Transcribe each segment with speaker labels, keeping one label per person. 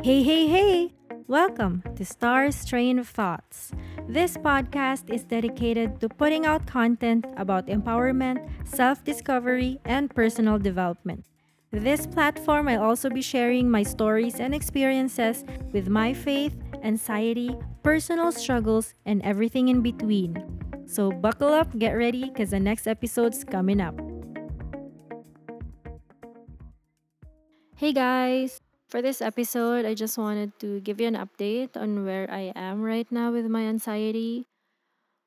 Speaker 1: Hey, hey, hey! Welcome to Star's Train of Thoughts. This podcast is dedicated to putting out content about empowerment, self discovery, and personal development. This platform, I'll also be sharing my stories and experiences with my faith, anxiety, personal struggles, and everything in between. So buckle up, get ready, because the next episode's coming up. Hey guys! For this episode, I just wanted to give you an update on where I am right now with my anxiety.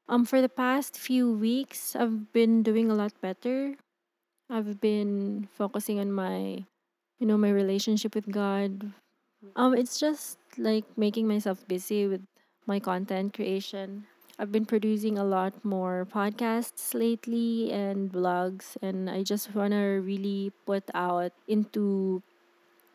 Speaker 1: Um, for the past few weeks, I've been doing a lot better. I've been focusing on my, you know, my relationship with God. Um, it's just like making myself busy with my content creation. I've been producing a lot more podcasts lately and blogs, and I just want to really put out into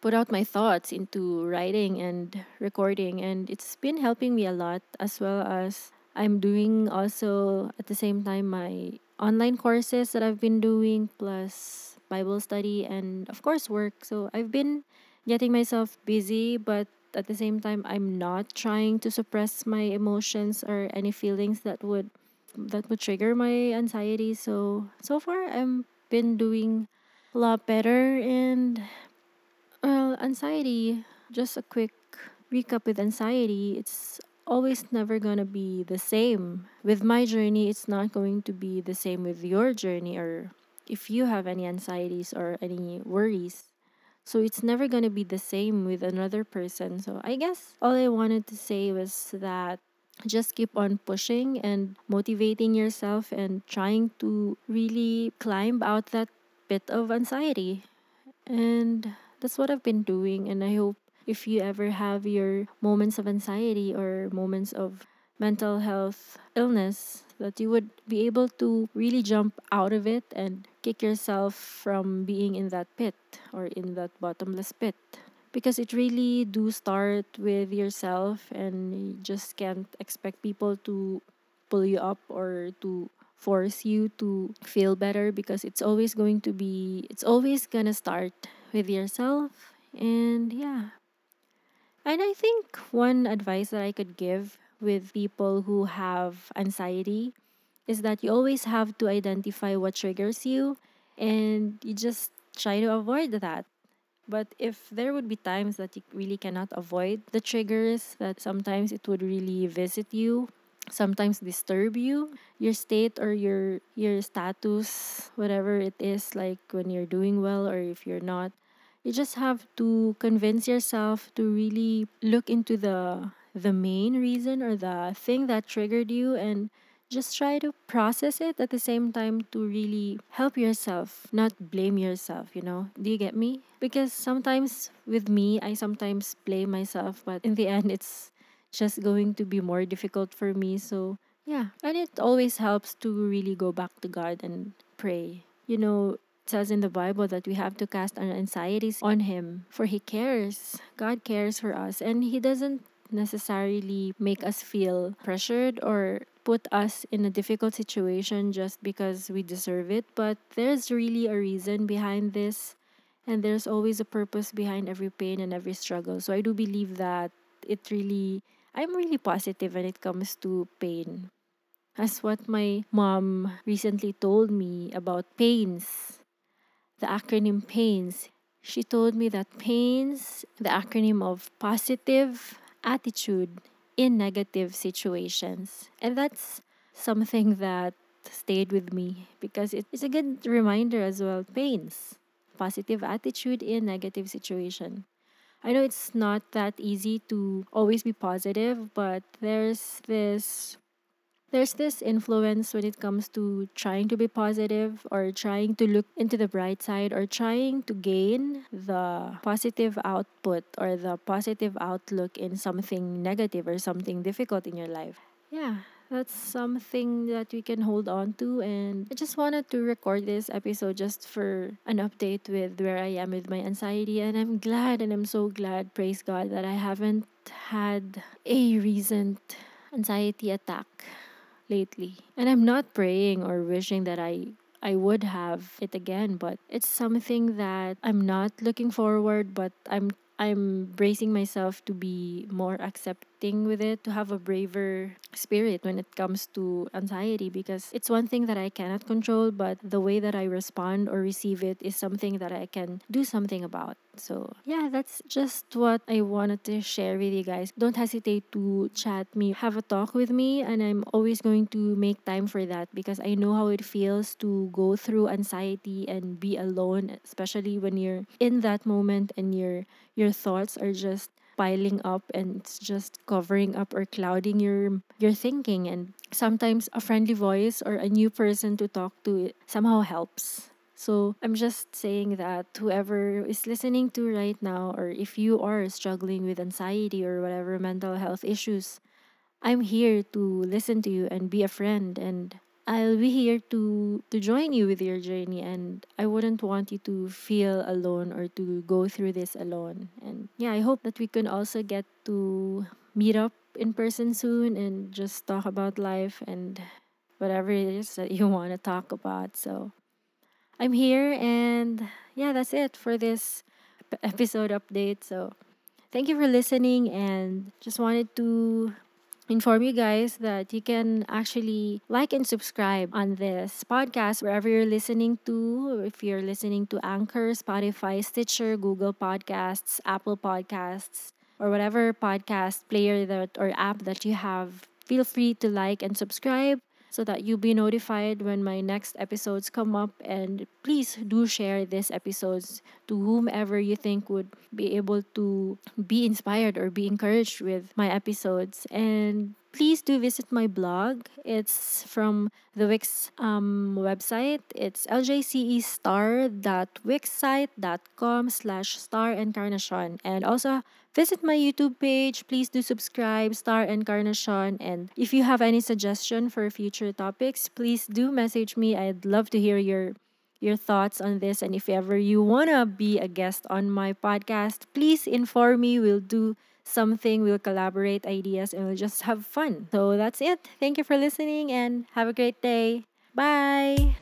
Speaker 1: put out my thoughts into writing and recording and it's been helping me a lot as well as I'm doing also at the same time my online courses that I've been doing plus Bible study and of course work. So I've been getting myself busy but at the same time I'm not trying to suppress my emotions or any feelings that would that would trigger my anxiety. So so far I'm been doing a lot better and anxiety, just a quick recap with anxiety, it's always never going to be the same. With my journey, it's not going to be the same with your journey or if you have any anxieties or any worries. So it's never going to be the same with another person. So I guess all I wanted to say was that just keep on pushing and motivating yourself and trying to really climb out that bit of anxiety. And that's what I've been doing. And I hope if you ever have your moments of anxiety or moments of mental health illness, that you would be able to really jump out of it and kick yourself from being in that pit or in that bottomless pit. Because it really do start with yourself and you just can't expect people to pull you up or to force you to feel better because it's always going to be it's always gonna start with yourself and yeah. And i think one advice that i could give with people who have anxiety is that you always have to identify what triggers you and you just try to avoid that. But if there would be times that you really cannot avoid the triggers that sometimes it would really visit you sometimes disturb you your state or your your status whatever it is like when you're doing well or if you're not you just have to convince yourself to really look into the the main reason or the thing that triggered you and just try to process it at the same time to really help yourself not blame yourself you know do you get me because sometimes with me i sometimes blame myself but in the end it's just going to be more difficult for me. So, yeah. And it always helps to really go back to God and pray. You know, says in the Bible that we have to cast our anxieties on Him, for He cares. God cares for us, and He doesn't necessarily make us feel pressured or put us in a difficult situation just because we deserve it, but there's really a reason behind this, and there's always a purpose behind every pain and every struggle. So I do believe that it really I'm really positive when it comes to pain. As what my mom recently told me about PAINS, the acronym PAINS. She told me that PAINS, the acronym of positive attitude in negative situations. And that's something that stayed with me because it's a good reminder as well. PAINS, positive attitude in negative situation. I know it's not that easy to always be positive, but there's this there's this influence when it comes to trying to be positive or trying to look into the bright side or trying to gain the positive output or the positive outlook in something negative or something difficult in your life. Yeah, that's something that we can hold on to. And i just wanted to record this episode just for an update with where i am with my anxiety. And i'm glad and i'm so glad praise god that i haven't had a recent anxiety attack lately. And i'm not praying or wishing that i I would have it again, but it's something that I'm not looking forward, but I'm I'm bracing myself to be more accepting with it, to have a braver spirit when it comes to anxiety because it's one thing that I cannot control, but the way that I respond or receive it is something that I can do something about. So, yeah, that's just what I wanted to share with you guys. Don't hesitate to chat me, have a talk with me, and I'm always going to make time for that because I know how it feels to go through anxiety and be alone, especially when you're in that moment and your your thoughts are just piling up and it's just covering up or clouding your your thinking. And sometimes a friendly voice or a new person to talk to somehow helps. So i'm just saying that whoever is listening to right now or if you are struggling with anxiety or whatever mental health issues i'm here to listen to you and be a friend. And I'll be here to to join you with your journey and I wouldn't want you to feel alone or to go through this alone. And yeah, I hope that we can also get to meet up in person soon and just talk about life and whatever it is that you want to talk about. So I'm here and yeah, that's it for this episode update. So thank you for listening and just wanted to inform you guys that you can actually like and subscribe on this podcast wherever you're listening to. If you're listening to Anchor, Spotify, Stitcher, Google Podcasts, Apple Podcasts, or whatever podcast player that or app that you have, feel free to like and subscribe so that you'll be notified when my next episodes come up. And please do share these episodes to whomever you think would be able to be inspired or be encouraged with my episodes. And please do visit my blog. It's from the wix um, website. It's ljcestar.wixsite.com slash star encarnacion. and also Visit my YouTube page. Please do subscribe, Star Encarnacion. And if you have any suggestion for future topics, please do message me. I'd love to hear your your thoughts on this. And if ever you wanna be a guest on my podcast, please inform me. We'll do something. We'll collaborate ideas and we'll just have fun. So that's it. Thank you for listening and have a great day. Bye.